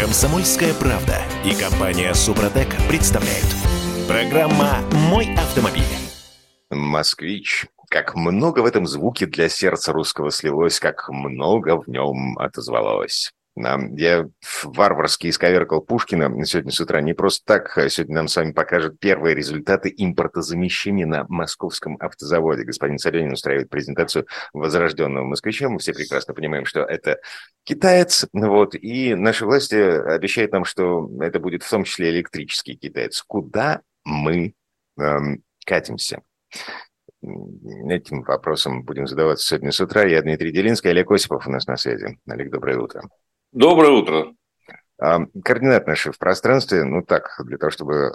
Комсомольская правда и компания Супротек представляют. Программа «Мой автомобиль». Москвич. Как много в этом звуке для сердца русского слилось, как много в нем отозвалось. Я варварски исковеркал Пушкина сегодня с утра не просто так. А сегодня нам с вами покажет первые результаты импортозамещения на московском автозаводе. Господин Соленин устраивает презентацию возрожденного москвича. Мы все прекрасно понимаем, что это китаец. Вот, и наши власти обещают нам, что это будет в том числе электрический китаец. Куда мы эм, катимся? Этим вопросом будем задаваться сегодня с утра. Я Дмитрий Делинский, Олег Осипов у нас на связи. Олег, доброе утро. Доброе утро. Координаты наши в пространстве, ну так, для того, чтобы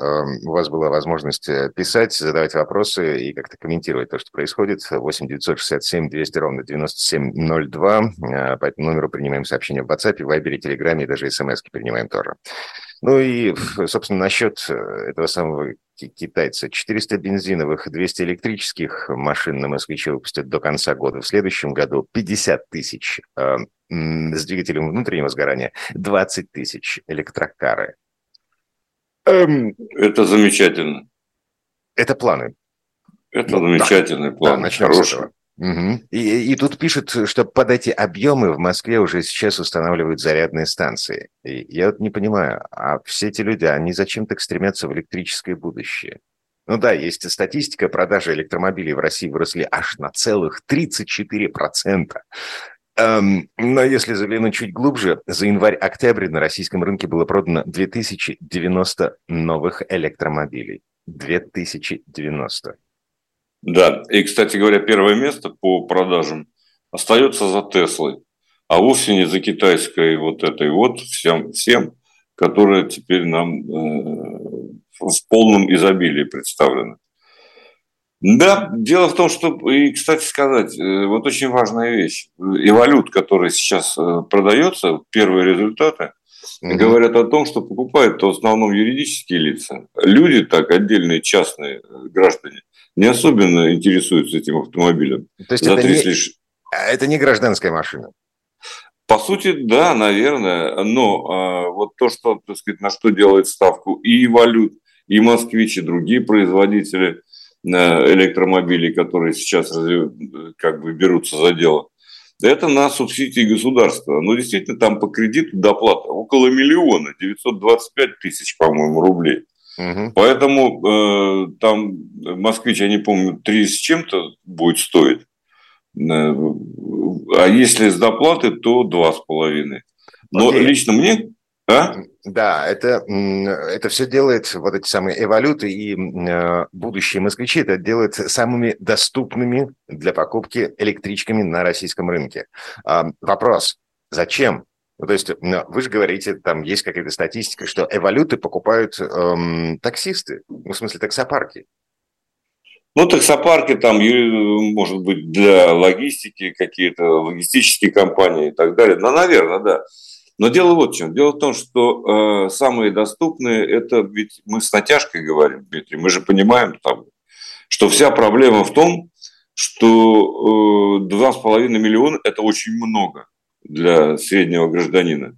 у вас была возможность э, писать, задавать вопросы и как-то комментировать то, что происходит. 8 967 200 ровно 9702. А, по этому номеру принимаем сообщения в WhatsApp, Viber, Telegram и даже смс принимаем тоже. Ну и, собственно, насчет э, этого самого китайца. 400 бензиновых, 200 электрических машин на москвиче выпустят до конца года. В следующем году 50 тысяч э, с двигателем внутреннего сгорания, 20 тысяч электрокары. Эм, это замечательно. Это планы. Это ну, замечательный да. план. Да, начнем Хороший. с этого. Угу. И, и тут пишут, что под эти объемы в Москве уже сейчас устанавливают зарядные станции. И я вот не понимаю, а все эти люди, они зачем так стремятся в электрическое будущее? Ну да, есть статистика, продажи электромобилей в России выросли аж на целых 34%. Эм, но если заглянуть чуть глубже, за январь-октябрь на российском рынке было продано 2090 новых электромобилей. 2090. Да, и, кстати говоря, первое место по продажам остается за Теслой, а вовсе не за китайской вот этой вот всем, всем которая теперь нам э, в полном изобилии представлена. Да, дело в том, что, и, кстати сказать, э, вот очень важная вещь. И валют, который сейчас э, продается, первые результаты, угу. говорят о том, что покупают в основном юридические лица. Люди так, отдельные частные э, граждане, не особенно интересуются этим автомобилем. То есть это не, лишь... это не гражданская машина? По сути, да, наверное. Но а, вот то, что, так сказать, на что делает ставку и валют, и москвич, и другие производители электромобилей, которые сейчас как бы берутся за дело, это на субсидии государства. Но действительно там по кредиту доплата около миллиона, 925 тысяч, по-моему, рублей. Угу. Поэтому э, там москвич, я не помню, 3 с чем-то будет стоить. Э, а если с доплаты, то 2,5. Но Окей. лично мне а? Да, это, это все делает, вот эти самые эволюты и э, будущие москвичи, это делает самыми доступными для покупки электричками на российском рынке. А, вопрос, зачем? Ну, то есть вы же говорите, там есть какая-то статистика, что эволюты покупают эм, таксисты, ну, в смысле таксопарки. Ну, таксопарки там, может быть, для логистики какие-то, логистические компании и так далее. Ну, наверное, да. Но дело вот в чем. Дело в том, что э, самые доступные, это ведь мы с натяжкой говорим, Дмитрий, мы же понимаем, там, что вся проблема в том, что э, 2,5 миллиона – это очень много для среднего гражданина,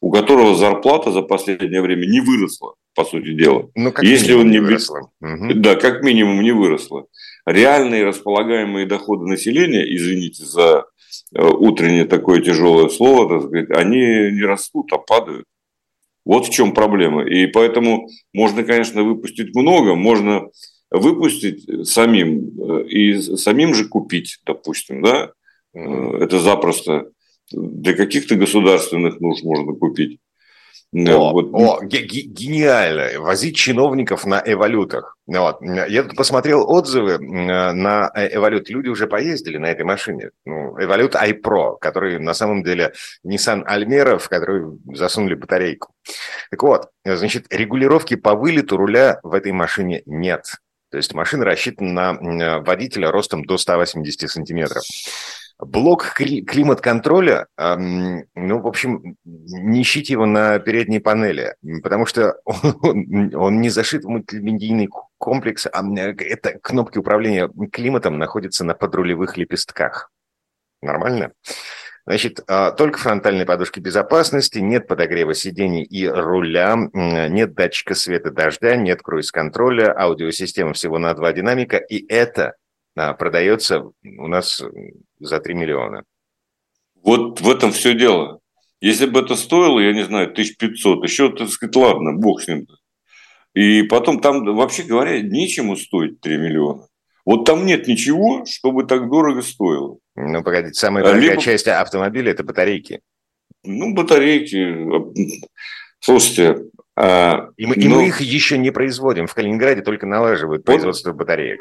у которого зарплата за последнее время не выросла, по сути дела. Ну, как Если он не выросла. Угу. Да, как минимум не выросла. Реальные располагаемые доходы населения, извините за утреннее такое тяжелое слово, так сказать, они не растут, а падают. Вот в чем проблема. И поэтому можно, конечно, выпустить много, можно выпустить самим э, и самим же купить, допустим, да, э, это запросто для каких-то государственных нужд можно купить. О, вот. о гениально! Возить чиновников на эволютах. Вот. Я тут посмотрел отзывы на эволют. Люди уже поездили на этой машине. Ну, эволют iPro, который на самом деле Nissan Almera, в который засунули батарейку. Так вот, значит, регулировки по вылету руля в этой машине нет. То есть машина рассчитана на водителя ростом до 180 сантиметров. Блок климат-контроля, ну, в общем, не ищите его на передней панели, потому что он, он не зашит в мультимедийный комплекс, а это кнопки управления климатом находятся на подрулевых лепестках. Нормально? Значит, а, только фронтальные подушки безопасности, нет подогрева сидений и руля, нет датчика света дождя, нет круиз-контроля, аудиосистема всего на два динамика, и это продается у нас за 3 миллиона. Вот в этом все дело. Если бы это стоило, я не знаю, 1500, еще, так сказать, ладно, бог с ним. И потом там, вообще говоря, нечему стоить 3 миллиона. Вот там нет ничего, чтобы так дорого стоило. Ну, погодите, самая дорогая Либо... часть автомобиля – это батарейки. Ну, батарейки. Слушайте, а, и, мы, но... и мы их еще не производим. В Калининграде только налаживают производство батареек.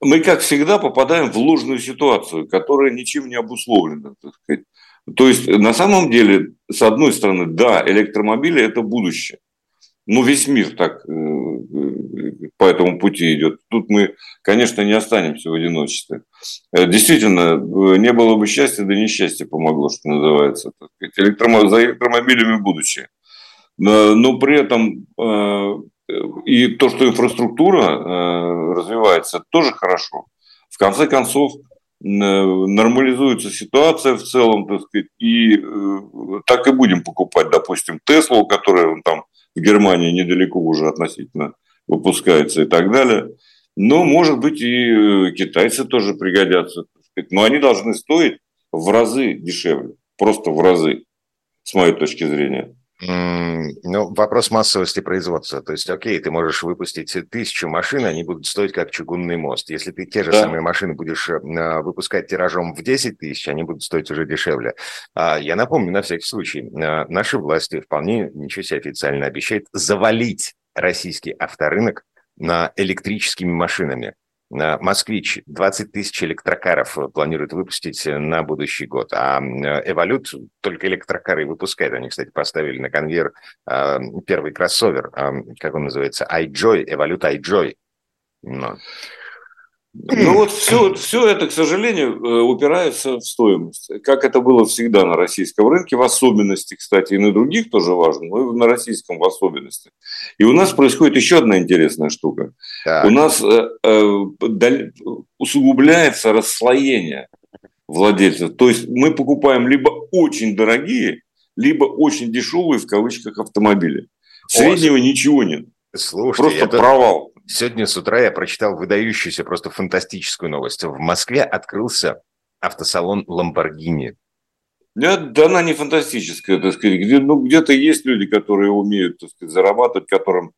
Мы, как всегда, попадаем в ложную ситуацию, которая ничем не обусловлена. Так сказать. То есть, на самом деле, с одной стороны, да, электромобили – это будущее. Но весь мир так э, по этому пути идет. Тут мы, конечно, не останемся в одиночестве. Э, действительно, э, не было бы счастья, да несчастье помогло, что называется. Электромо... За электромобилями будущее. Э, но при этом и то, что инфраструктура развивается, тоже хорошо. В конце концов, нормализуется ситуация в целом, так сказать, и так и будем покупать, допустим, Теслу, которая там в Германии недалеко уже относительно выпускается и так далее. Но, может быть, и э, китайцы тоже пригодятся. Но они должны стоить в разы дешевле. Просто в разы, с моей точки зрения. Ну, вопрос массовости производства. То есть, окей, ты можешь выпустить тысячу машин, они будут стоить как чугунный мост. Если ты те же да. самые машины будешь э, выпускать тиражом в 10 тысяч, они будут стоить уже дешевле. А, я напомню, на всякий случай, э, наши власти вполне ничего себе официально обещают завалить российский авторынок на электрическими машинами. Москвич 20 тысяч электрокаров планирует выпустить на будущий год, а Эволют только электрокары выпускает. Они, кстати, поставили на конвейер а, первый кроссовер, а, как он называется, iJoy, Эволют iJoy. Но. Ну вот все, все это, к сожалению, э, упирается в стоимость. Как это было всегда на российском рынке, в особенности, кстати, и на других тоже важно, но и на российском в особенности. И у нас происходит еще одна интересная штука. Так. У нас э, э, усугубляется расслоение владельцев. То есть мы покупаем либо очень дорогие, либо очень дешевые в кавычках автомобили. Среднего О, ничего нет. Слушайте, Просто это... провал. Сегодня с утра я прочитал выдающуюся, просто фантастическую новость. В Москве открылся автосалон Lamborghini. Нет, да она не фантастическая, так сказать. Где, ну, где-то есть люди, которые умеют, так сказать, зарабатывать, которым,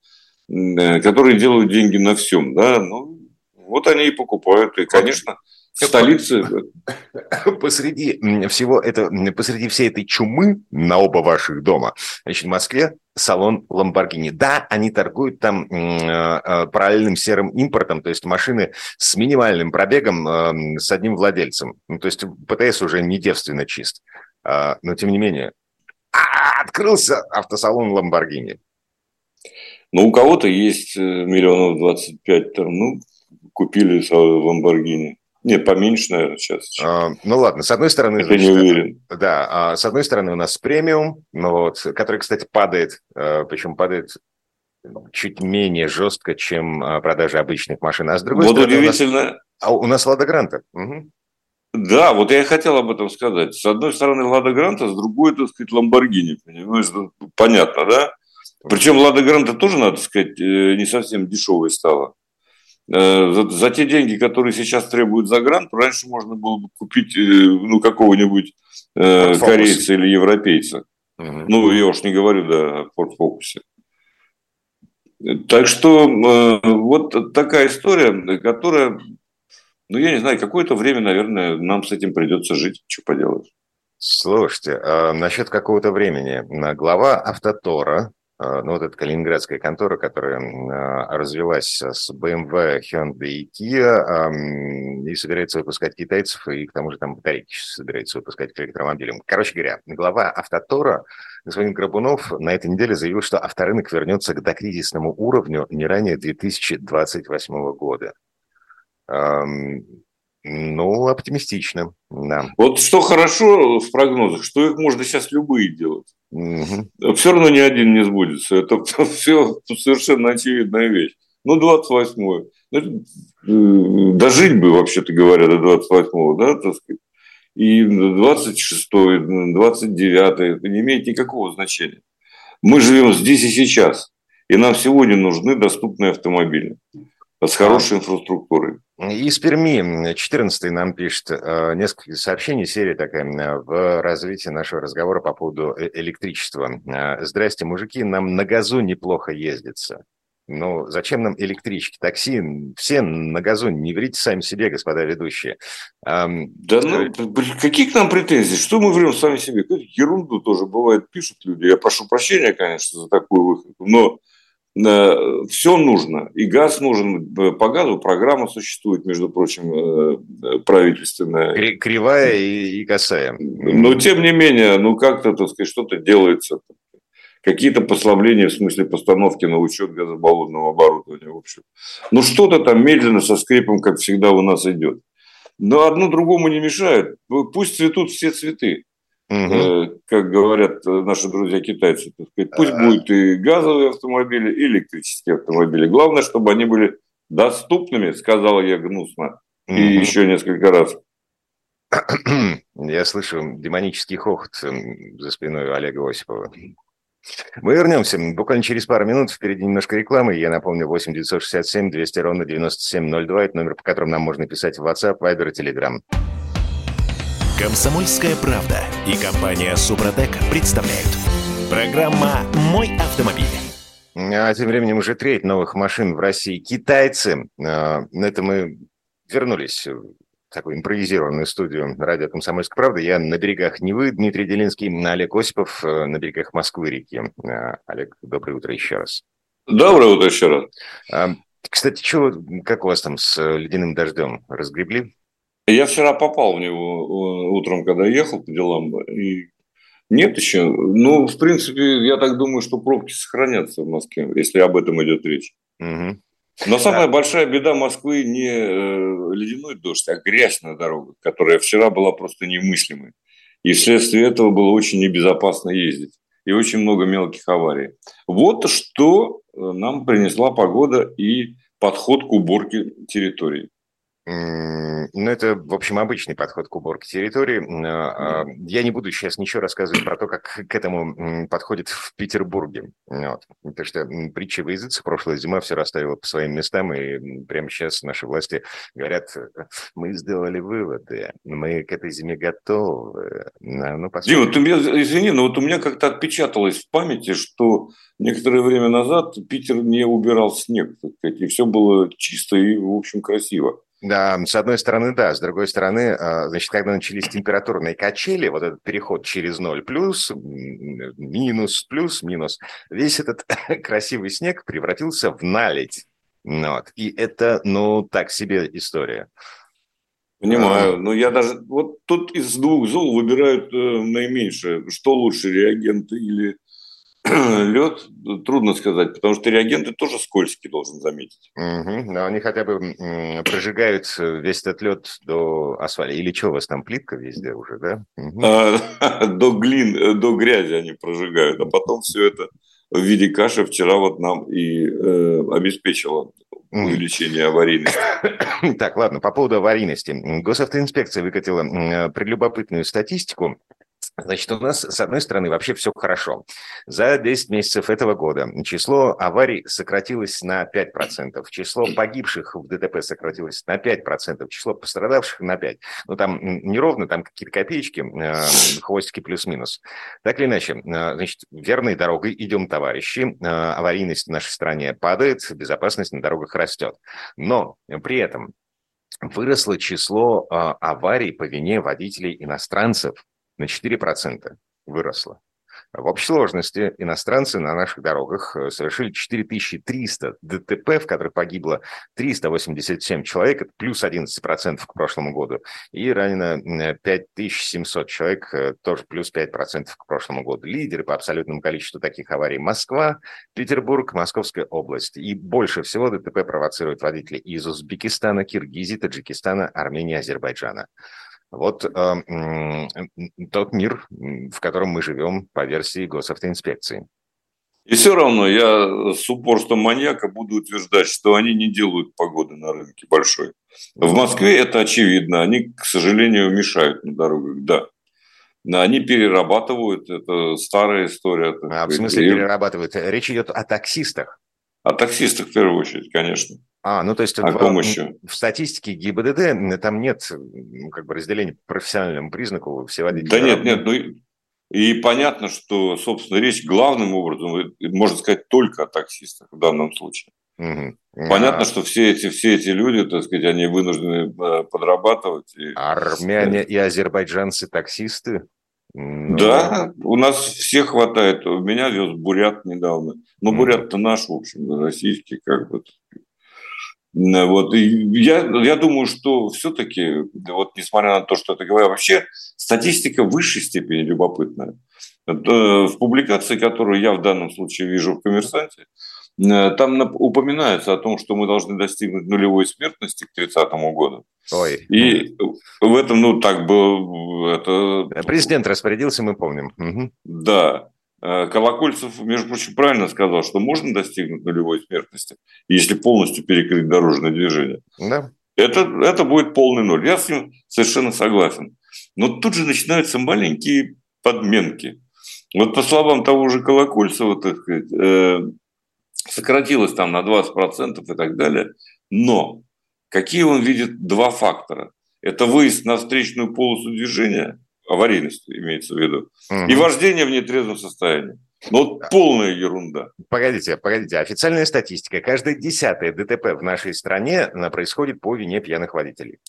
э, которые делают деньги на всем, да. Ну, вот они и покупают. И, конечно, в столице... Посреди всего это, посреди всей этой чумы на оба ваших дома, значит, в Москве салон Lamborghini. Да, они торгуют там э, э, параллельным серым импортом, то есть машины с минимальным пробегом э, с одним владельцем. Ну, то есть ПТС уже не девственно чист. А, но тем не менее, а, открылся автосалон Lamborghini. Ну, у кого-то есть миллионов 25, там, ну, купили Lamborghini. Нет, поменьше, наверное, сейчас. А, ну ладно, с одной стороны... Я значит, не уверен. Да, а с одной стороны у нас премиум, ну, вот, который, кстати, падает, а, причем падает чуть менее жестко, чем а, продажи обычных машин. А с другой вот стороны... удивительно... У нас, а у нас Лада Гранта. Угу. Да, вот я и хотел об этом сказать. С одной стороны Лада Гранта, с другой, так сказать, Ламборгини. Понимаешь, ну, понятно, да? Причем Лада Гранта тоже, надо сказать, э, не совсем дешевой стала. Э, за, за те деньги, которые сейчас требуют за грант, раньше можно было бы купить э, ну, какого-нибудь э, корейца или европейца. Угу. Ну, я уж не говорю, да, о Focus. Так что э, вот такая история, которая, ну, я не знаю, какое-то время, наверное, нам с этим придется жить, что поделать. Слушайте, а насчет какого-то времени. Глава Автотора ну, вот эта калининградская контора, которая а, развелась с BMW, Hyundai и Kia, и собирается выпускать китайцев, и к тому же там батарейки собирается выпускать к электромобилям. Короче говоря, глава Автотора, господин Крабунов, на этой неделе заявил, что авторынок вернется к докризисному уровню не ранее 2028 года. Ну, оптимистично, да. Вот что хорошо в прогнозах, что их можно сейчас любые делать. Угу. Все равно ни один не сбудется. Это все совершенно очевидная вещь. Ну, 28-й. Ну, дожить бы, вообще-то говоря, до 28-го, да, так сказать. и 26-й, 29-й, это не имеет никакого значения. Мы живем здесь и сейчас, и нам сегодня нужны доступные автомобили с хорошей инфраструктурой. Из Перми 14 нам пишет э, несколько сообщений, серия такая в развитии нашего разговора по поводу э, электричества. Э, Здрасте, мужики, нам на газу неплохо ездится. Ну, зачем нам электрички, такси? Все на газу, не врите сами себе, господа ведущие. Да ну, какие к нам претензии? Что мы врем сами себе? Ерунду тоже бывает, пишут люди. Я прошу прощения, конечно, за такую выходку, но все нужно. И газ нужен. По газу программа существует, между прочим, э, правительственная. Кривая и, и косая. Но, тем не менее, ну, как-то, так сказать, что-то делается какие-то послабления в смысле постановки на учет газобаллонного оборудования, в общем. Ну, что-то там медленно, со скрипом, как всегда, у нас идет. Но одно другому не мешает. Пусть цветут все цветы. Угу. Как говорят наши друзья китайцы. Пусть а... будут и газовые автомобили, и электрические автомобили. Главное, чтобы они были доступными, сказал я гнусно. Угу. И еще несколько раз. Я слышу демонический хохот за спиной Олега Осипова. Мы вернемся буквально через пару минут. Впереди немножко рекламы. Я напомню, 8 967 200 ровно 9702. Это номер, по которому нам можно писать в WhatsApp, Viber и Telegram. Комсомольская правда и компания Супротек представляют. Программа «Мой автомобиль». А тем временем уже треть новых машин в России китайцы. А, на это мы вернулись такую импровизированную студию радио «Комсомольская правда». Я на берегах Невы, Дмитрий Делинский, Олег Осипов э, на берегах Москвы-реки. Э, Олег, доброе утро еще раз. Доброе утро еще раз. А, кстати, что, как у вас там с ледяным дождем? Разгребли? Я вчера попал в него э, утром, когда ехал по делам, и нет еще. Ну, в принципе, я так думаю, что пробки сохранятся в Москве, если об этом идет речь. Угу. Но самая большая беда Москвы не э, ледяной дождь, а грязь на дорогах, которая вчера была просто немыслимой. И вследствие этого было очень небезопасно ездить. И очень много мелких аварий. Вот что э, нам принесла погода и подход к уборке территории. Ну, это, в общем, обычный подход к уборке территории. А, а, я не буду сейчас ничего рассказывать про то, как к этому подходит в Петербурге. Вот. Потому что притча в языце прошлая зима все расставила по своим местам, и прямо сейчас наши власти говорят, мы сделали выводы, мы к этой зиме готовы. Ну, Дима, ты меня, извини, но вот у меня как-то отпечаталось в памяти, что некоторое время назад Питер не убирал снег, так сказать, и все было чисто и, в общем, красиво. Да, с одной стороны, да. С другой стороны, а, значит, когда начались температурные качели, вот этот переход через ноль плюс, минус, плюс, минус, весь этот красивый снег превратился в наледь. Вот. И это, ну, так себе история. Понимаю. Но я даже... Вот тут из двух зол выбирают э, наименьшее. Что лучше, реагенты или лед, трудно сказать, потому что реагенты тоже скользкие, должен заметить. Угу, но они хотя бы прожигают весь этот лед до асфальта. Или что у вас там, плитка везде уже, да? Угу. А, до глин, э, до грязи они прожигают, а потом все это в виде каши вчера вот нам и э, обеспечило увеличение аварийности. Так, ладно, по поводу аварийности. Госавтоинспекция выкатила прелюбопытную статистику Значит, у нас, с одной стороны, вообще все хорошо. За 10 месяцев этого года число аварий сократилось на 5%, число погибших в ДТП сократилось на 5%, число пострадавших на 5%. Ну, там неровно, там какие-то копеечки, э, хвостики плюс-минус. Так или иначе, э, значит, верной дорогой идем, товарищи. Э, аварийность в нашей стране падает, безопасность на дорогах растет. Но при этом выросло число аварий по вине водителей иностранцев на 4% выросло. В общей сложности иностранцы на наших дорогах э, совершили 4300 ДТП, в которых погибло 387 человек, это плюс 11% к прошлому году, и ранено 5700 человек, э, тоже плюс 5% к прошлому году. Лидеры по абсолютному количеству таких аварий Москва, Петербург, Московская область. И больше всего ДТП провоцируют водители из Узбекистана, Киргизии, Таджикистана, Армении, Азербайджана. Вот э, тот мир, в котором мы живем по версии госавтоинспекции. И все равно я с упорством маньяка буду утверждать, что они не делают погоды на рынке большой. В Москве это очевидно. Они, к сожалению, мешают на дорогах, да. Они перерабатывают, это старая история. А в смысле перерабатывают? Речь идет о таксистах. О таксистах в первую очередь, конечно. А, ну то есть о ком еще? в статистике ГИБДД там нет ну, как бы разделения по профессиональному признаку все водители. Да нет, нет, ну и понятно, что, собственно, речь главным образом, можно сказать, только о таксистах в данном случае. Угу. Понятно, а... что все эти, все эти люди, так сказать, они вынуждены э, подрабатывать. И... Армяне и азербайджанцы таксисты? Да, у нас всех хватает. У меня вез бурят недавно. Но ну, бурят-то наш, в общем, российский, как бы. Вот. И я, я думаю, что все-таки, вот несмотря на то, что это говорю, вообще статистика в высшей степени любопытная. Э, в публикации, которую я в данном случае вижу в «Коммерсанте», там упоминается о том, что мы должны достигнуть нулевой смертности к 30 году. Ой. И в этом, ну, так было... Это... Президент распорядился, мы помним. Угу. Да. Э, Колокольцев, между прочим, правильно сказал, что можно достигнуть нулевой смертности, если полностью перекрыть дорожное движение. Да. Это, это будет полный ноль. Я с ним совершенно согласен. Но тут же начинаются маленькие подменки. Вот по словам того же Колокольцева, так сказать, э, сократилось там на 20% и так далее. Но какие он видит два фактора? Это выезд на встречную полосу движения – аварийность имеется в виду, угу. и вождение в нетрезвом состоянии. Ну, вот полная ерунда. Погодите, погодите. Официальная статистика. Каждое десятое ДТП в нашей стране происходит по вине пьяных водителей.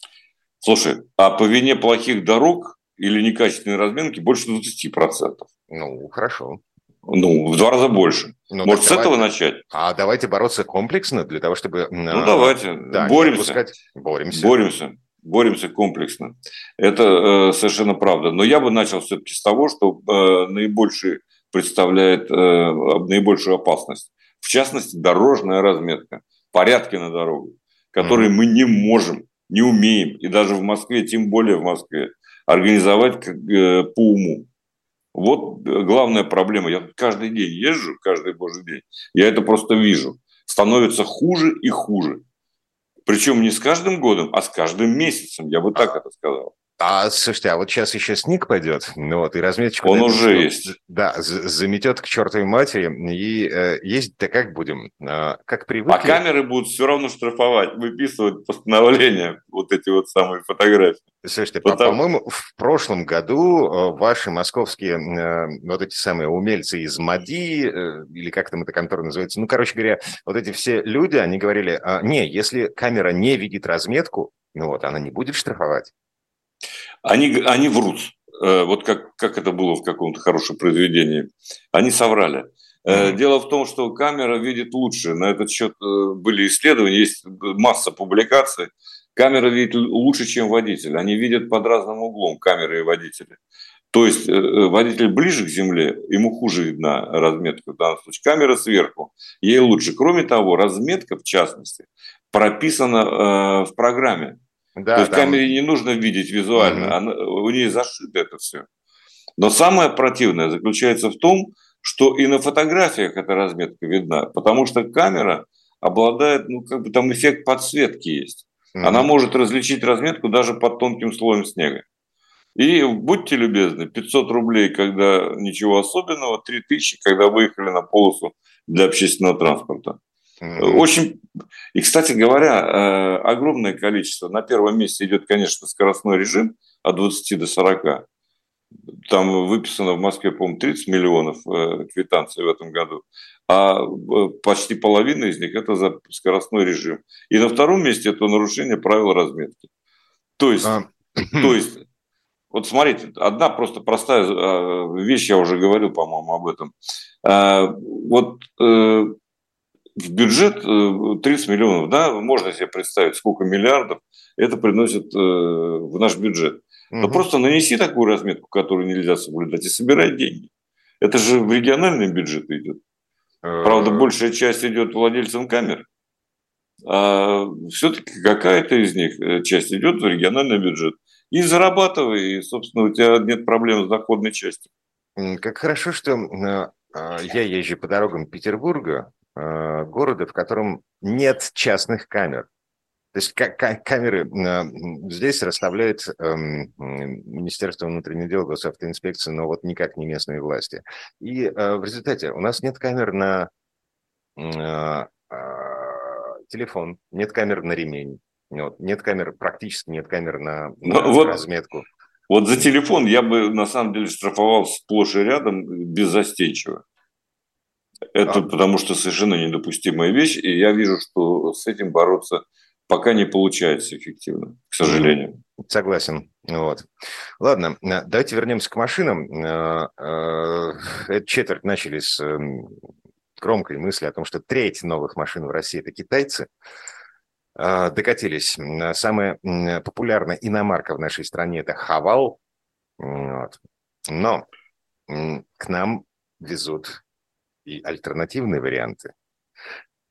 Слушай, а по вине плохих дорог или некачественной разминки больше 20%. Ну, хорошо. Ну, в два раза больше. Ну, Может, с давайте, этого начать? А давайте бороться комплексно для того, чтобы... Ну, давайте. Да, боремся. Боремся. Боремся боремся комплексно. Это э, совершенно правда. Но я бы начал все-таки с того, что э, наибольший представляет э, наибольшую опасность. В частности, дорожная разметка, порядки на дорогах, которые mm-hmm. мы не можем, не умеем, и даже в Москве, тем более в Москве, организовать как, э, по уму. Вот э, главная проблема. Я каждый день езжу, каждый божий день. Я это просто вижу. Становится хуже и хуже. Причем не с каждым годом, а с каждым месяцем, я бы так это сказал. А, слушайте, а вот сейчас еще снег пойдет, ну вот, и разметочку... Он уже что, есть. Да, заметет к чертовой матери, и э, ездить-то как будем? Э, как привыкли? А камеры будут все равно штрафовать, выписывать постановление, вот эти вот самые фотографии. Слушайте, Потому... по-моему, в прошлом году э, ваши московские э, вот эти самые умельцы из МАДИ, э, или как там эта контора называется, ну, короче говоря, вот эти все люди, они говорили, а, не, если камера не видит разметку, ну вот, она не будет штрафовать. Они, они врут. Э, вот как, как это было в каком-то хорошем произведении. Они соврали. Mm-hmm. Дело в том, что камера видит лучше. На этот счет э, были исследования, есть масса публикаций. Камера видит лучше, чем водитель. Они видят под разным углом камеры и водители. То есть водитель ближе к земле, ему хуже видна разметка в данном случае. Камера сверху, ей лучше. Кроме того, разметка, в частности, прописана в программе. Да, То есть там... камере не нужно видеть визуально, угу. она, у нее зашито это все. Но самое противное заключается в том, что и на фотографиях эта разметка видна, потому что камера обладает, ну, как бы там эффект подсветки есть. Угу. Она может различить разметку даже под тонким слоем снега. И будьте любезны, 500 рублей, когда ничего особенного, 3000, когда выехали на полосу для общественного транспорта. Очень, и, кстати говоря, э, огромное количество. На первом месте идет, конечно, скоростной режим от 20 до 40. Там выписано в Москве, по-моему, 30 миллионов э, квитанций в этом году, а э, почти половина из них – это за скоростной режим. И на втором месте это нарушение правил разметки. То есть, а... то есть вот смотрите, одна просто простая вещь, я уже говорил, по-моему, об этом. Вот в бюджет 30 э, миллионов, да, можно себе представить, сколько миллиардов это приносит э, в наш бюджет. Но угу. просто нанеси такую разметку, которую нельзя соблюдать, и собирай деньги. Это же в региональный бюджет идет. Правда, э. большая часть идет владельцам камер. А все-таки какая-то из них часть идет в региональный бюджет. И зарабатывай, и, собственно, у тебя нет проблем с доходной частью. Как хорошо, что я езжу по дорогам Петербурга, города, в котором нет частных камер. То есть камеры здесь расставляет эм, Министерство внутренних дел, госавтоинспекция, но вот никак не местные власти. И в результате у нас нет камер на телефон, нет камер на ремень, нет камер, практически нет камер на, на вот, разметку. Вот за телефон я бы на самом деле штрафовал сплошь и рядом беззастенчиво. Это а. потому что совершенно недопустимая вещь, и я вижу, что с этим бороться пока не получается эффективно, к сожалению. Согласен. Вот. Ладно, э, давайте вернемся к машинам. Э, э, эту четверть начали с эм, громкой мысли о том, что треть новых машин в России – это китайцы. Докатились. Самая популярная иномарка в нашей стране – это «Хавал». Вот. Но к нам везут и альтернативные варианты.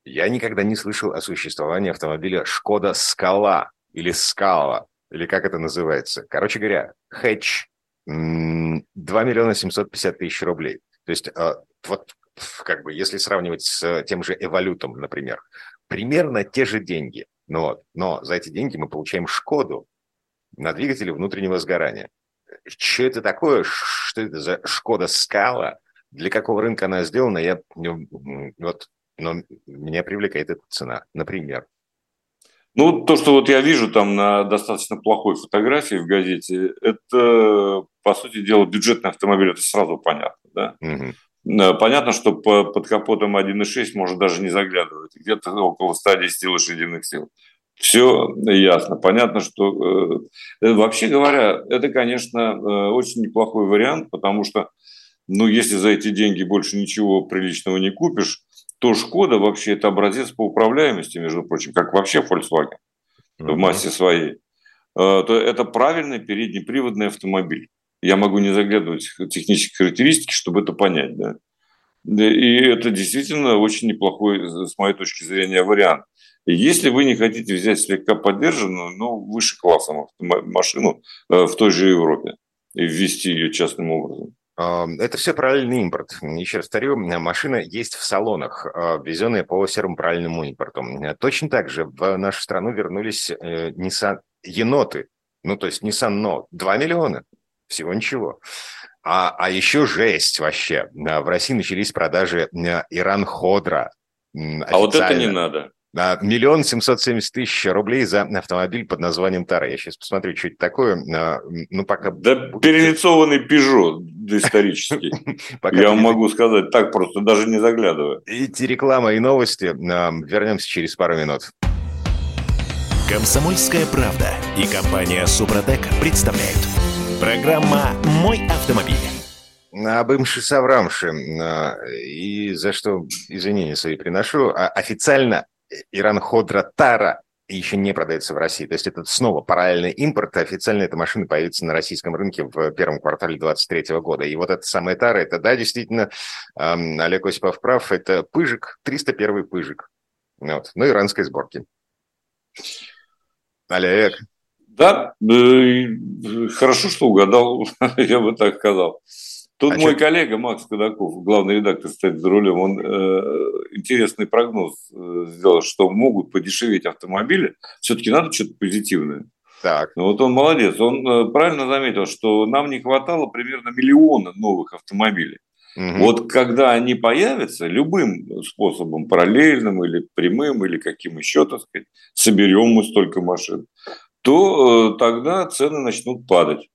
Я никогда не слышал о существовании автомобиля «Шкода Скала» или «Скала», или как это называется. Короче говоря, хэтч 2 миллиона 750 тысяч рублей. То есть а, вот как бы если сравнивать с тем же эволютом, например, примерно те же деньги. Но, вот, но за эти деньги мы получаем «Шкоду» на двигателе внутреннего сгорания. Что это такое? Что это за «Шкода Скала»? Для какого рынка она сделана, я вот но меня привлекает эта цена, например. Ну, то, что вот я вижу там на достаточно плохой фотографии в газете, это, по сути дела, бюджетный автомобиль, это сразу понятно, да? Угу. Понятно, что по, под капотом 1.6 можно даже не заглядывать, где-то около 110 лошадиных сил. Все ясно. Понятно, что э, э, вообще говоря, это, конечно, э, очень неплохой вариант, потому что, ну, если за эти деньги больше ничего приличного не купишь, то Шкода вообще это образец по управляемости, между прочим, как вообще Volkswagen mm-hmm. в массе своей. Э, то это правильный переднеприводный автомобиль. Я могу не заглядывать в технические характеристики, чтобы это понять. Да? И это действительно очень неплохой, с моей точки зрения, вариант. Если вы не хотите взять слегка поддержанную, но выше классом машину э, в той же Европе и ввести ее частным образом. Это все параллельный импорт. Еще раз повторю, машина есть в салонах, а, ввезенная по серому параллельному импорту. Точно так же в нашу страну вернулись э, Nissan еноты, ну то есть Nissan No, 2 миллиона, всего ничего. А, а еще жесть вообще. В России начались продажи Иран Ходра. А вот это не надо. Миллион семьсот семьдесят тысяч рублей за автомобиль под названием Тара. Я сейчас посмотрю, что это такое. Ну, пока... Да перелицованный Пежо исторический. Я вам могу сказать так просто, даже не заглядывая. Эти реклама и новости. Вернемся через пару минут. Комсомольская правда и компания Супротек представляют. Программа «Мой автомобиль». Обымши соврамши, и за что извинения свои приношу, а официально Иран Ходра Тара еще не продается в России. То есть это снова параллельный импорт. Официально эта машина появится на российском рынке в первом квартале 2023 года. И вот эта самая Тара, это, да, действительно, эм, Олег Осипов прав, это Пыжик, 301 Пыжик. Вот, ну, иранской сборки. Олег. Да, э, хорошо, что угадал, я бы так сказал. Тут а мой что? коллега Макс Кадаков, главный редактор, кстати, за рулем, он э, интересный прогноз э, сделал, что могут подешеветь автомобили. Все-таки надо что-то позитивное. Так. Ну, вот он молодец. Он э, правильно заметил, что нам не хватало примерно миллиона новых автомобилей. Угу. Вот когда они появятся, любым способом, параллельным или прямым, или каким еще, так сказать, соберем мы столько машин, то э, тогда цены начнут падать.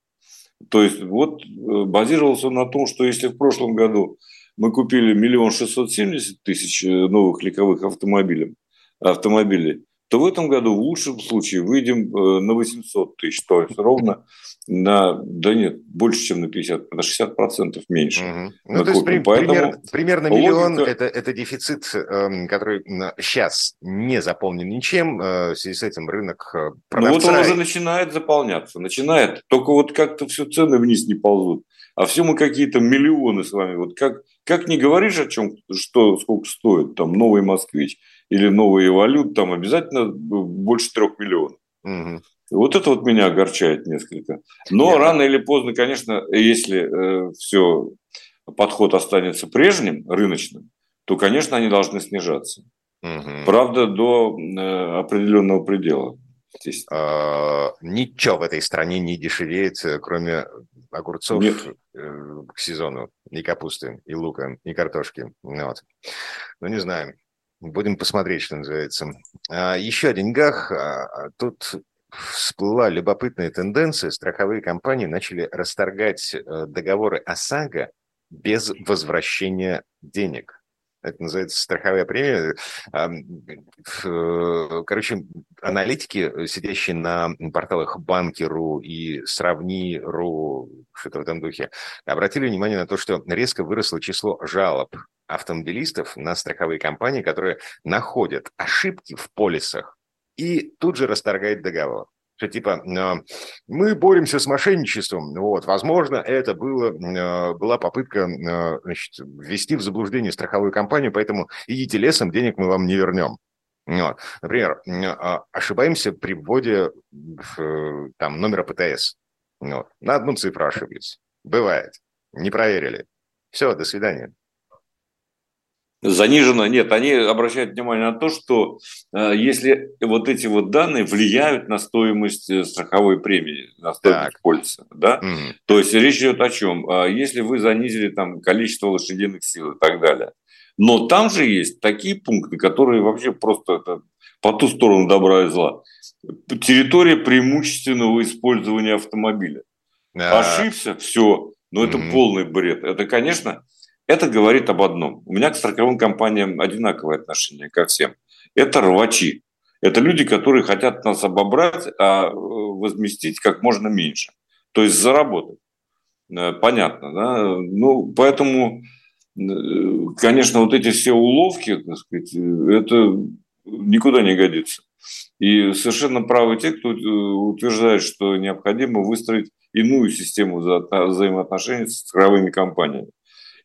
То есть вот э, базировался на том, что если в прошлом году мы купили миллион шестьсот семьдесят тысяч э, новых легковых автомобилей, автомобилей, то в этом году в лучшем случае выйдем э, на 800 тысяч, то есть ровно на, да нет, больше, чем на 50, на 60 процентов меньше. Угу. Ну, то есть при, пример, примерно миллион логика... это, это дефицит, эм, который сейчас не заполнен ничем, э, в связи с этим рынок продавца... Ну вот он уже начинает заполняться, начинает, только вот как-то все цены вниз не ползут, а все мы какие-то миллионы с вами, вот как, как не говоришь о чем, что, сколько стоит там новый москвич или новый валют, там обязательно больше трех миллионов. Угу. Вот это вот меня огорчает несколько. Но Нет. рано или поздно, конечно, если э, все подход останется прежним, рыночным, то, конечно, они должны снижаться. Угу. Правда, до э, определенного предела. А, ничего в этой стране не дешевеет, э, кроме огурцов Нет. Э, к сезону, и капусты, и лука, и картошки. Вот. Ну, не знаю. Будем посмотреть, что называется. А, еще о деньгах. А, тут всплыла любопытная тенденция. Страховые компании начали расторгать э, договоры ОСАГО без возвращения денег это называется страховая премия. Короче, аналитики, сидящие на порталах Банки.ру и Сравни.ру, что-то в этом духе, обратили внимание на то, что резко выросло число жалоб автомобилистов на страховые компании, которые находят ошибки в полисах и тут же расторгают договор что типа а, мы боремся с мошенничеством. Вот, возможно, это было, а, была попытка а, значит, ввести в заблуждение страховую компанию, поэтому идите лесом, денег мы вам не вернем. Вот. Например, ошибаемся при вводе там, номера ПТС. Вот. На одну цифру ошиблись. Бывает. Не проверили. Все, до свидания занижено. Нет, они обращают внимание на то, что э, если вот эти вот данные влияют на стоимость э, страховой премии, на стоимость так. полиса, да, mm. то есть речь идет о чем? А если вы занизили там количество лошадиных сил и так далее. Но там же есть такие пункты, которые вообще просто это по ту сторону добра и зла. Территория преимущественного использования автомобиля. Да. Ошибся, все. Но это mm полный бред. Это, конечно, это говорит об одном. У меня к страховым компаниям одинаковое отношение ко всем. Это рвачи. Это люди, которые хотят нас обобрать, а э, возместить как можно меньше. То есть заработать. Э, понятно, да? Ну, поэтому, э, конечно, вот эти все уловки, так сказать, это никуда не годится. И совершенно правы те, кто утверждает, что необходимо выстроить иную систему взаимоотношений с страховыми компаниями.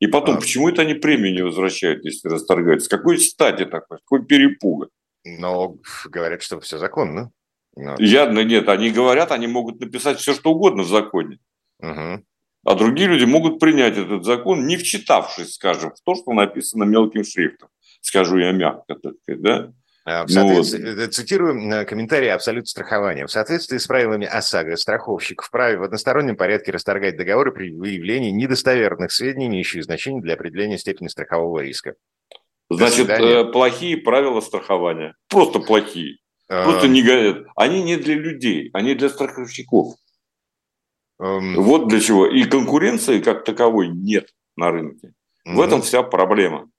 И потом, а... почему это они премию не возвращают, если расторгают? С какой стати такой? С какой перепуга? Но говорят, что все законно. Но... Явно нет. Они говорят, они могут написать все, что угодно в законе. Угу. А другие люди могут принять этот закон, не вчитавшись, скажем, в то, что написано мелким шрифтом. Скажу я мягко, так сказать, да? Соответствии, ну, цитирую э, комментарий Абсолют страхования. В соответствии с правилами ОСАГО, страховщик вправе в одностороннем порядке расторгать договоры при выявлении недостоверных сведений, имеющих значение для определения степени страхового риска. Значит, э, плохие правила страхования. Просто плохие. А... Просто не горят. Они не для людей, они для страховщиков. Um... Вот для чего. И конкуренции как таковой нет на рынке. В этом вся проблема.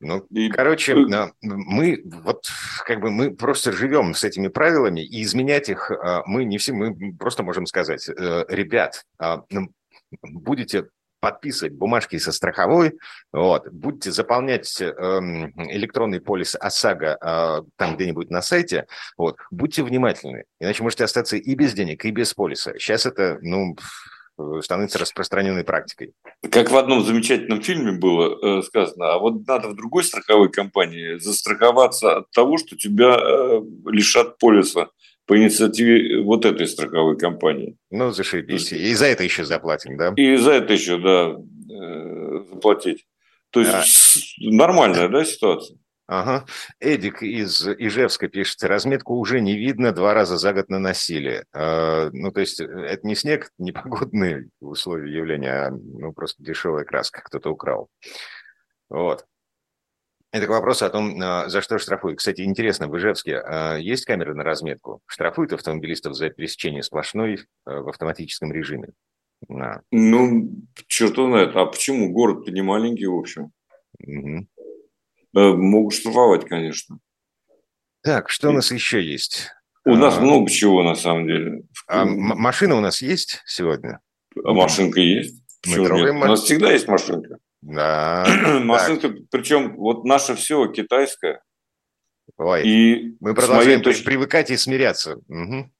Ну, и... короче, мы вот как бы мы просто живем с этими правилами, и изменять их а, мы не все, мы просто можем сказать, э, ребят, а, будете подписывать бумажки со страховой, вот, будете заполнять эм, электронный полис ОСАГО э, там где-нибудь на сайте, вот, будьте внимательны, иначе можете остаться и без денег, и без полиса. Сейчас это, ну, становится распространенной практикой. Как в одном замечательном фильме было э, сказано, а вот надо в другой страховой компании застраховаться от того, что тебя э, лишат полиса по инициативе вот этой страховой компании. Ну, зашибись. И за это еще заплатим, да? И за это еще, да, заплатить. То есть а... нормальная, да, ситуация? Ага. Эдик из Ижевска пишет, разметку уже не видно, два раза за год наносили. Э, ну, то есть э, это не снег, не погодные условия явления, а ну, просто дешевая краска кто-то украл. Вот. Это к вопросу о том, а, за что штрафуют. Кстати, интересно, в Ижевске а, есть камеры на разметку? Штрафуют автомобилистов за пересечение сплошной в автоматическом режиме? На. Ну, черт знает. А почему? Город-то не маленький, в общем. Угу. Э, могут штрафовать, конечно. Так, что у нас еще есть? У а, нас много чего, на самом деле. А машина у нас есть сегодня? А машинка есть. Мы трогаем У нас всегда есть машинка. Да. машинка, так. причем вот наше все китайское. Ой, и мы продолжаем точки... привыкать и смиряться. Угу.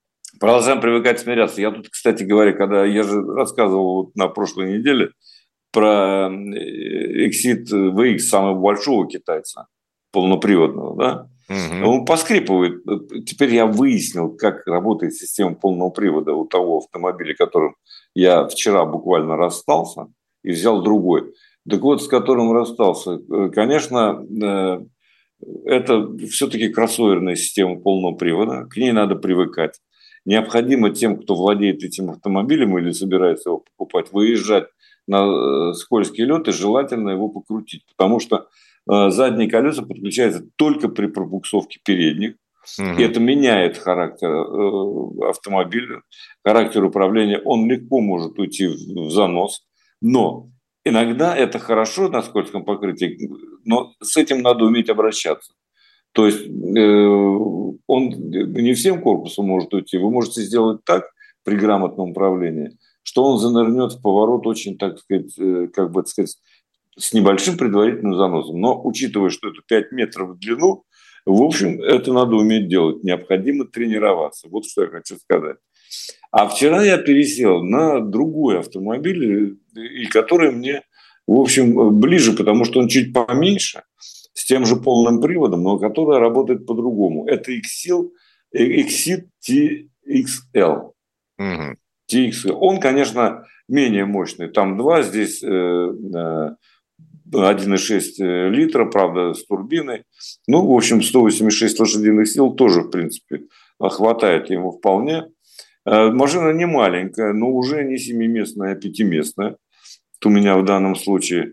Продолжаем привыкать и смиряться. Я тут, кстати говоря, когда я же рассказывал вот на прошлой неделе, про Exit VX самого большого китайца, полноприводного, да, угу. он поскрипывает. Теперь я выяснил, как работает система полного привода у того автомобиля, которым я вчера буквально расстался, и взял другой. Так вот, с которым расстался. Конечно, э, это все-таки кроссоверная система полного привода, к ней надо привыкать. Необходимо тем, кто владеет этим автомобилем или собирается его покупать, выезжать на скользкий лед и желательно его покрутить, потому что задние колеса подключаются только при пробуксовке передних, Угу. И это меняет характер э, автомобиля, характер управления. Он легко может уйти в занос. Но иногда это хорошо на скользком покрытии, но с этим надо уметь обращаться. То есть э, он не всем корпусом может уйти. Вы можете сделать так при грамотном управлении, что он занырнет в поворот очень, так сказать, э, как бы сказать, с небольшим предварительным заносом. Но учитывая, что это 5 метров в длину, в общем, это надо уметь делать. Необходимо тренироваться. Вот что я хочу сказать. А вчера я пересел на другой автомобиль, и который мне, в общем, ближе, потому что он чуть поменьше, с тем же полным приводом, но который работает по-другому. Это Exil, Exit TXL. Угу. TXL. Он, конечно, менее мощный. Там два, здесь э, э, 1,6 э, литра, правда, с турбиной. Ну, в общем, 186 лошадиных сил тоже, в принципе, хватает ему вполне. Э, машина не маленькая, но уже не семиместная, а пятиместная. у меня в данном случае.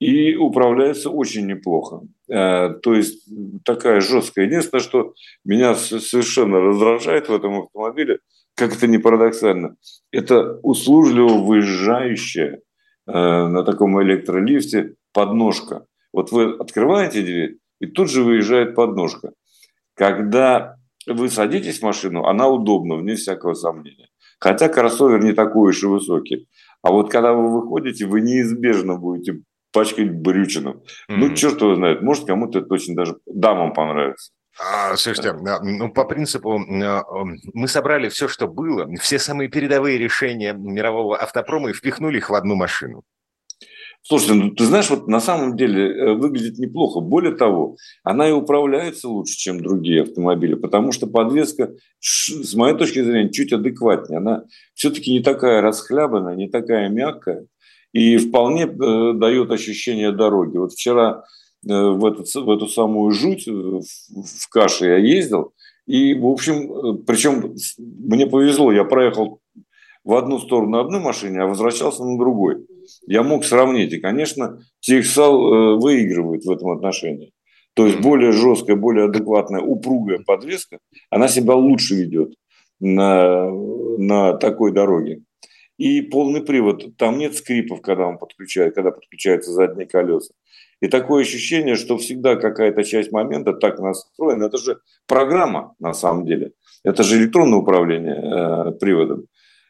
И управляется очень неплохо. Э, то есть такая жесткая. Единственное, что меня совершенно раздражает в этом автомобиле, как это не парадоксально, это услужливо выезжающая на таком электролифте подножка. Вот вы открываете дверь, и тут же выезжает подножка. Когда вы садитесь в машину, она удобна, вне всякого сомнения. Хотя кроссовер не такой уж и высокий. А вот когда вы выходите, вы неизбежно будете пачкать брючином. Mm-hmm. Ну, черт его знает, может, кому-то это очень даже дамам понравится. А, слушайте, а, ну, по принципу, а, мы собрали все, что было, все самые передовые решения мирового автопрома и впихнули их в одну машину. Слушай, ну ты знаешь, вот на самом деле э, выглядит неплохо. Более того, она и управляется лучше, чем другие автомобили, потому что подвеска, с моей точки зрения, чуть адекватнее. Она все-таки не такая расхлябанная, не такая мягкая и вполне э, дает ощущение дороги. Вот вчера в, эту, в эту самую жуть, в, в каше я ездил, и, в общем, э, причем мне повезло, я проехал в одну сторону на одной машине, а возвращался на другой. Я мог сравнить. И, конечно, TXL э, выигрывает в этом отношении. То есть более жесткая, более адекватная, упругая подвеска, она себя лучше ведет на, на такой дороге. И полный привод, там нет скрипов, когда он подключает, когда подключаются задние колеса. И такое ощущение, что всегда какая-то часть момента так настроена. Это же программа на самом деле. Это же электронное управление э, приводом.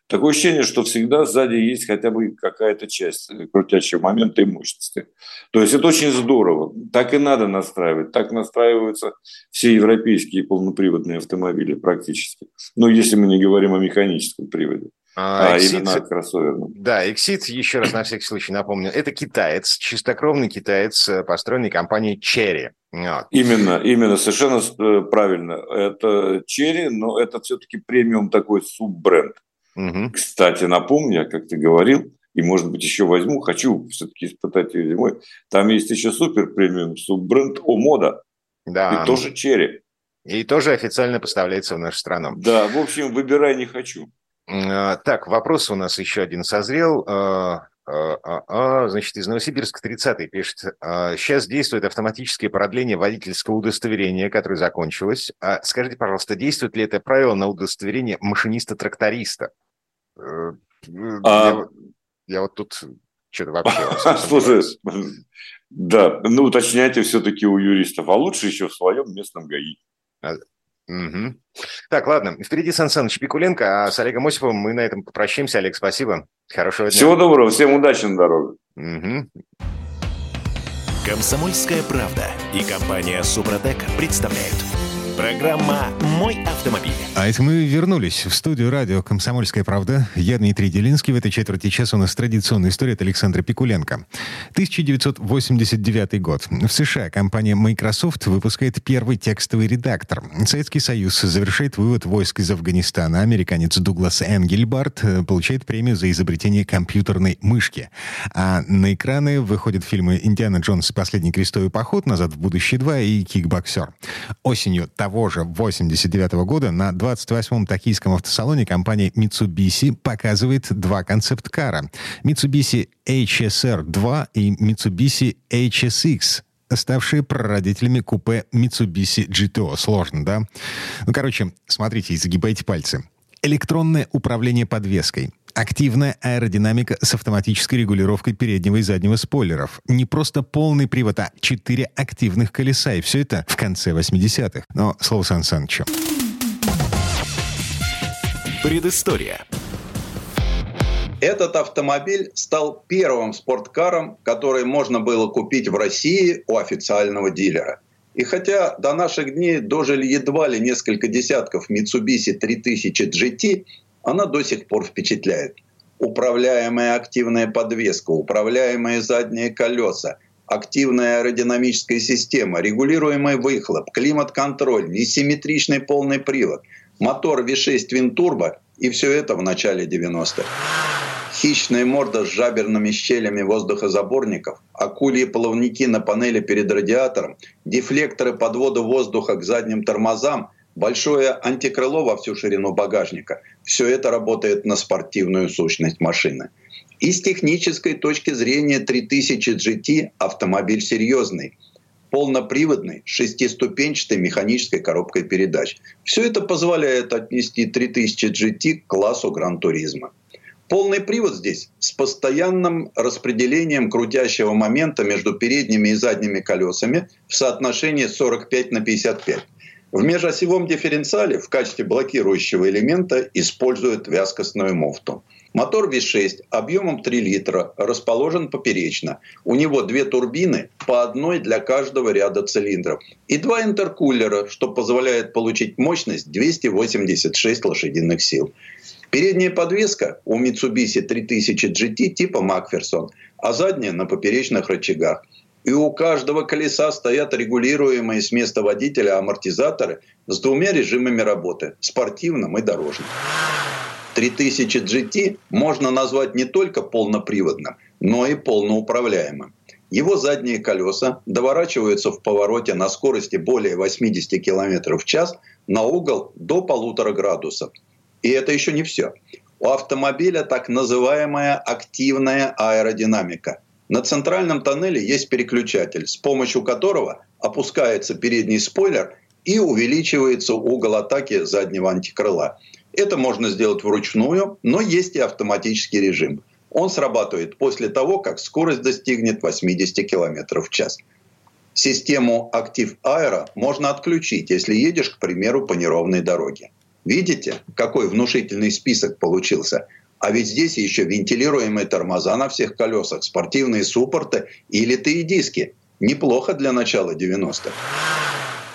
Такое ощущение, что всегда сзади есть хотя бы какая-то часть крутящего момента и мощности. То есть это очень здорово. Так и надо настраивать. Так настраиваются все европейские полноприводные автомобили практически. Ну, если мы не говорим о механическом приводе. А, а Exit, именно кроссоверном. Да, Exit, еще раз на всякий случай напомню, это китаец, чистокровный китаец, э, построенный компанией Cherry. Вот. Именно, именно, совершенно э, правильно. Это Cherry, но это все-таки премиум такой суббренд. Угу. Кстати, напомню, я как ты говорил, и, может быть, еще возьму, хочу все-таки испытать ее зимой. Там есть еще супер премиум суббренд Омода. Да. И тоже черри. И тоже официально поставляется в нашу страну. Да, в общем, выбирай не хочу. А, так, вопрос у нас еще один созрел. А, а, значит, из Новосибирска 30-й пишет. Сейчас действует автоматическое продление водительского удостоверения, которое закончилось. Скажите, пожалуйста, действует ли это правило на удостоверение машиниста-тракториста? Э, а... Я, я вот тут что-то вообще... Слушай, да, ну уточняйте все-таки у юристов, а лучше еще в своем местном ГАИ. Угу. Так, ладно. Впереди Сан Саныч Пикуленко, а с Олегом Осиповым мы на этом попрощаемся. Олег, спасибо. Хорошего дня. Всего доброго. Всем удачи на дороге. Угу. Комсомольская правда и компания Супротек представляют. Программа «Мой автомобиль». А это мы вернулись в студию радио «Комсомольская правда». Я Дмитрий Делинский. В этой четверти часа у нас традиционная история от Александра Пикуленко. 1989 год. В США компания Microsoft выпускает первый текстовый редактор. Советский Союз завершает вывод войск из Афганистана. Американец Дуглас Энгельбарт э, получает премию за изобретение компьютерной мышки. А на экраны выходят фильмы «Индиана Джонс. Последний крестовый поход», «Назад в будущее 2» и «Кикбоксер». Осенью того же 89 года на 28-м токийском автосалоне компания Mitsubishi показывает два концепт-кара. Mitsubishi HSR-2 и Mitsubishi HSX ставшие прародителями купе Mitsubishi GTO. Сложно, да? Ну, короче, смотрите и загибайте пальцы. Электронное управление подвеской — Активная аэродинамика с автоматической регулировкой переднего и заднего спойлеров. Не просто полный привод, а четыре активных колеса. И все это в конце 80-х. Но слово Сан Санычу. Предыстория. Этот автомобиль стал первым спорткаром, который можно было купить в России у официального дилера. И хотя до наших дней дожили едва ли несколько десятков Mitsubishi 3000 GT, она до сих пор впечатляет. Управляемая активная подвеска, управляемые задние колеса, активная аэродинамическая система, регулируемый выхлоп, климат-контроль, несимметричный полный привод, мотор V6 Twin Turbo и все это в начале 90-х. Хищная морда с жаберными щелями воздухозаборников, акульи плавники на панели перед радиатором, дефлекторы подвода воздуха к задним тормозам – большое антикрыло во всю ширину багажника. Все это работает на спортивную сущность машины. И с технической точки зрения 3000 GT автомобиль серьезный полноприводный, шестиступенчатой механической коробкой передач. Все это позволяет отнести 3000 GT к классу Гран-туризма. Полный привод здесь с постоянным распределением крутящего момента между передними и задними колесами в соотношении 45 на 55. В межосевом дифференциале в качестве блокирующего элемента используют вязкостную муфту. Мотор V6 объемом 3 литра расположен поперечно. У него две турбины, по одной для каждого ряда цилиндров. И два интеркулера, что позволяет получить мощность 286 лошадиных сил. Передняя подвеска у Mitsubishi 3000 GT типа Макферсон, а задняя на поперечных рычагах – и у каждого колеса стоят регулируемые с места водителя амортизаторы с двумя режимами работы – спортивным и дорожным. 3000 GT можно назвать не только полноприводным, но и полноуправляемым. Его задние колеса доворачиваются в повороте на скорости более 80 км в час на угол до полутора градусов. И это еще не все. У автомобиля так называемая активная аэродинамика. На центральном тоннеле есть переключатель, с помощью которого опускается передний спойлер и увеличивается угол атаки заднего антикрыла. Это можно сделать вручную, но есть и автоматический режим. Он срабатывает после того, как скорость достигнет 80 км в час. Систему «Актив Аэро» можно отключить, если едешь, к примеру, по неровной дороге. Видите, какой внушительный список получился? А ведь здесь еще вентилируемые тормоза на всех колесах, спортивные суппорты и литые диски. Неплохо для начала 90-х.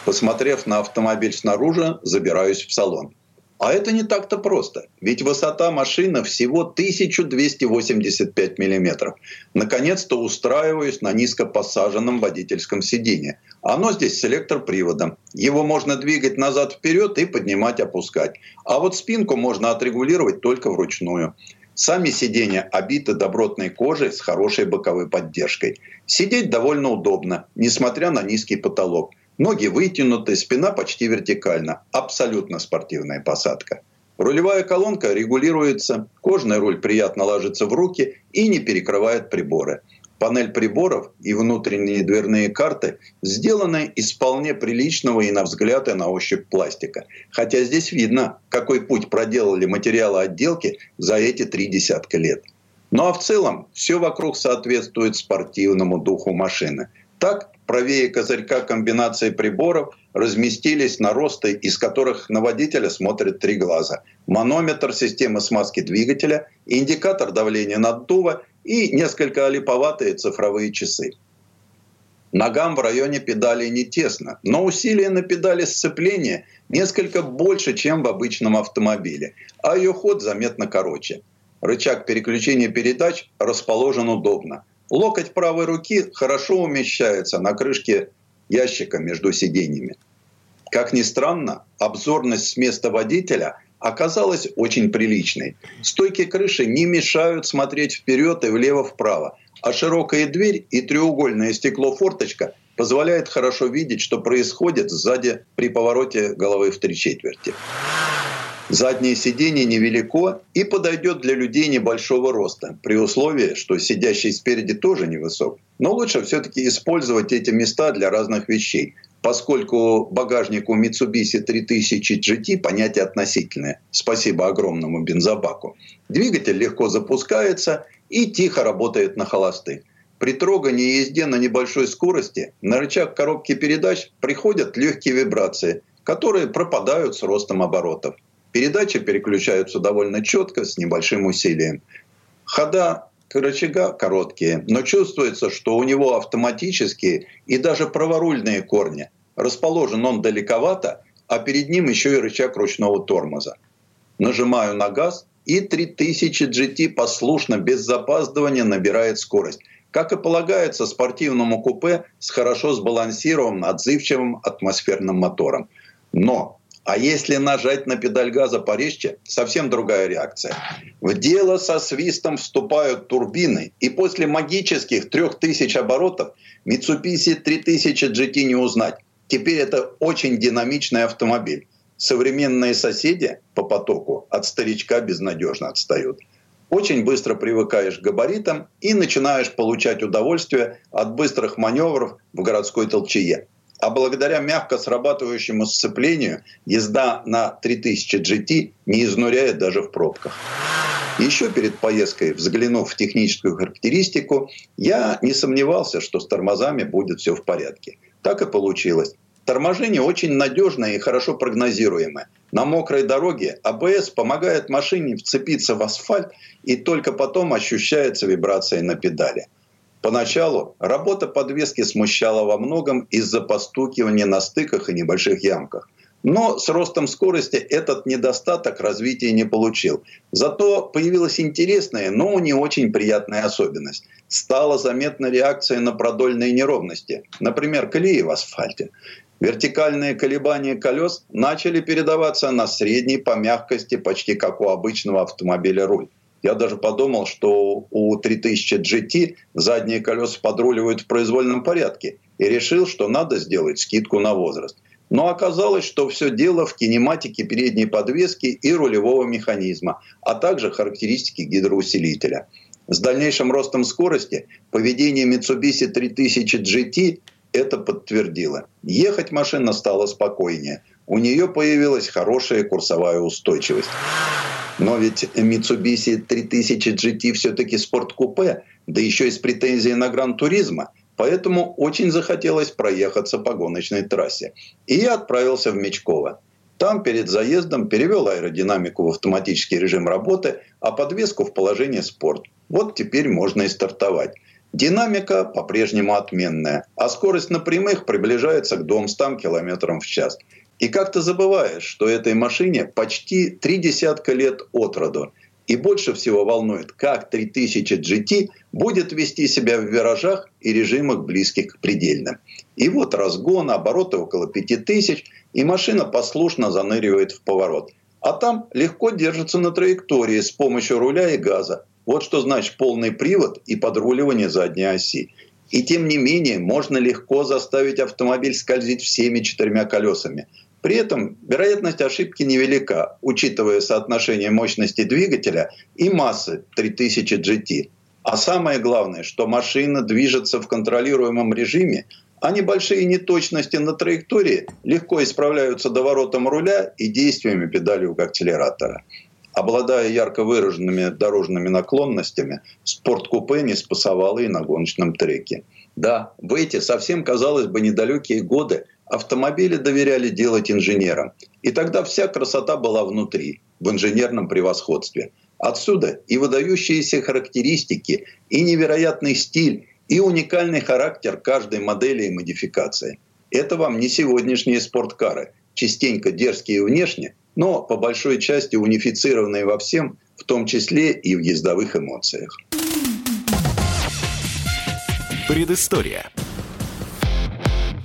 Посмотрев на автомобиль снаружи, забираюсь в салон. А это не так-то просто, ведь высота машины всего 1285 миллиметров. Наконец-то устраиваюсь на низко посаженном водительском сиденье. Оно здесь с электроприводом. Его можно двигать назад-вперед и поднимать-опускать. А вот спинку можно отрегулировать только вручную. Сами сиденья обиты добротной кожей с хорошей боковой поддержкой. Сидеть довольно удобно, несмотря на низкий потолок. Ноги вытянуты, спина почти вертикальна. Абсолютно спортивная посадка. Рулевая колонка регулируется, кожный руль приятно ложится в руки и не перекрывает приборы. Панель приборов и внутренние дверные карты сделаны из вполне приличного и на взгляд, и на ощупь пластика. Хотя здесь видно, какой путь проделали материалы отделки за эти три десятка лет. Ну а в целом все вокруг соответствует спортивному духу машины. Так, правее козырька комбинации приборов разместились наросты, из которых на водителя смотрят три глаза. Манометр системы смазки двигателя, индикатор давления наддува и несколько олиповатые цифровые часы. Ногам в районе педали не тесно, но усилие на педали сцепления несколько больше, чем в обычном автомобиле, а ее ход заметно короче. Рычаг переключения передач расположен удобно. Локоть правой руки хорошо умещается на крышке ящика между сиденьями. Как ни странно, обзорность с места водителя оказалась очень приличной. Стойки крыши не мешают смотреть вперед и влево-вправо, а широкая дверь и треугольное стекло форточка позволяет хорошо видеть, что происходит сзади при повороте головы в три четверти. Заднее сиденье невелико и подойдет для людей небольшого роста, при условии, что сидящий спереди тоже невысок. Но лучше все-таки использовать эти места для разных вещей, поскольку багажник у Mitsubishi 3000 GT понятие относительное. Спасибо огромному бензобаку. Двигатель легко запускается и тихо работает на холостых. При трогании и езде на небольшой скорости на рычаг коробки передач приходят легкие вибрации, которые пропадают с ростом оборотов. Передачи переключаются довольно четко, с небольшим усилием. Хода рычага короткие, но чувствуется, что у него автоматические и даже праворульные корни. Расположен он далековато, а перед ним еще и рычаг ручного тормоза. Нажимаю на газ, и 3000 GT послушно, без запаздывания набирает скорость. Как и полагается спортивному купе с хорошо сбалансированным, отзывчивым атмосферным мотором. Но а если нажать на педаль газа порезче, совсем другая реакция. В дело со свистом вступают турбины, и после магических 3000 оборотов Mitsubishi 3000 GT не узнать. Теперь это очень динамичный автомобиль. Современные соседи по потоку от старичка безнадежно отстают. Очень быстро привыкаешь к габаритам и начинаешь получать удовольствие от быстрых маневров в городской толчее а благодаря мягко срабатывающему сцеплению езда на 3000 GT не изнуряет даже в пробках. Еще перед поездкой, взглянув в техническую характеристику, я не сомневался, что с тормозами будет все в порядке. Так и получилось. Торможение очень надежное и хорошо прогнозируемое. На мокрой дороге АБС помогает машине вцепиться в асфальт и только потом ощущается вибрация на педали – Поначалу работа подвески смущала во многом из-за постукивания на стыках и небольших ямках. Но с ростом скорости этот недостаток развития не получил. Зато появилась интересная, но не очень приятная особенность. Стала заметна реакция на продольные неровности, например, колеи в асфальте. Вертикальные колебания колес начали передаваться на средней по мягкости, почти как у обычного автомобиля руль. Я даже подумал, что у 3000 GT задние колеса подруливают в произвольном порядке и решил, что надо сделать скидку на возраст. Но оказалось, что все дело в кинематике передней подвески и рулевого механизма, а также характеристики гидроусилителя. С дальнейшим ростом скорости поведение Mitsubishi 3000 GT это подтвердило. Ехать машина стала спокойнее. У нее появилась хорошая курсовая устойчивость. Но ведь Mitsubishi 3000 GT все-таки спорткупе, да еще и с претензией на Гран-туризма. Поэтому очень захотелось проехаться по гоночной трассе. И я отправился в Мечково. Там перед заездом перевел аэродинамику в автоматический режим работы, а подвеску в положение спорт. Вот теперь можно и стартовать. Динамика по-прежнему отменная, а скорость на прямых приближается к 200 км в час. И как-то забываешь, что этой машине почти три десятка лет от роду. И больше всего волнует, как 3000 GT будет вести себя в виражах и режимах близких к предельным. И вот разгон, обороты около 5000, и машина послушно заныривает в поворот. А там легко держится на траектории с помощью руля и газа. Вот что значит полный привод и подруливание задней оси. И тем не менее можно легко заставить автомобиль скользить всеми четырьмя колесами. При этом вероятность ошибки невелика, учитывая соотношение мощности двигателя и массы 3000 GT. А самое главное, что машина движется в контролируемом режиме, а небольшие неточности на траектории легко исправляются доворотом руля и действиями педали акселератора. Обладая ярко выраженными дорожными наклонностями, спорткупе не спасовало и на гоночном треке. Да, в эти совсем, казалось бы, недалекие годы автомобили доверяли делать инженерам. И тогда вся красота была внутри, в инженерном превосходстве. Отсюда и выдающиеся характеристики, и невероятный стиль, и уникальный характер каждой модели и модификации. Это вам не сегодняшние спорткары, частенько дерзкие внешне, но по большой части унифицированные во всем, в том числе и в ездовых эмоциях. Предыстория.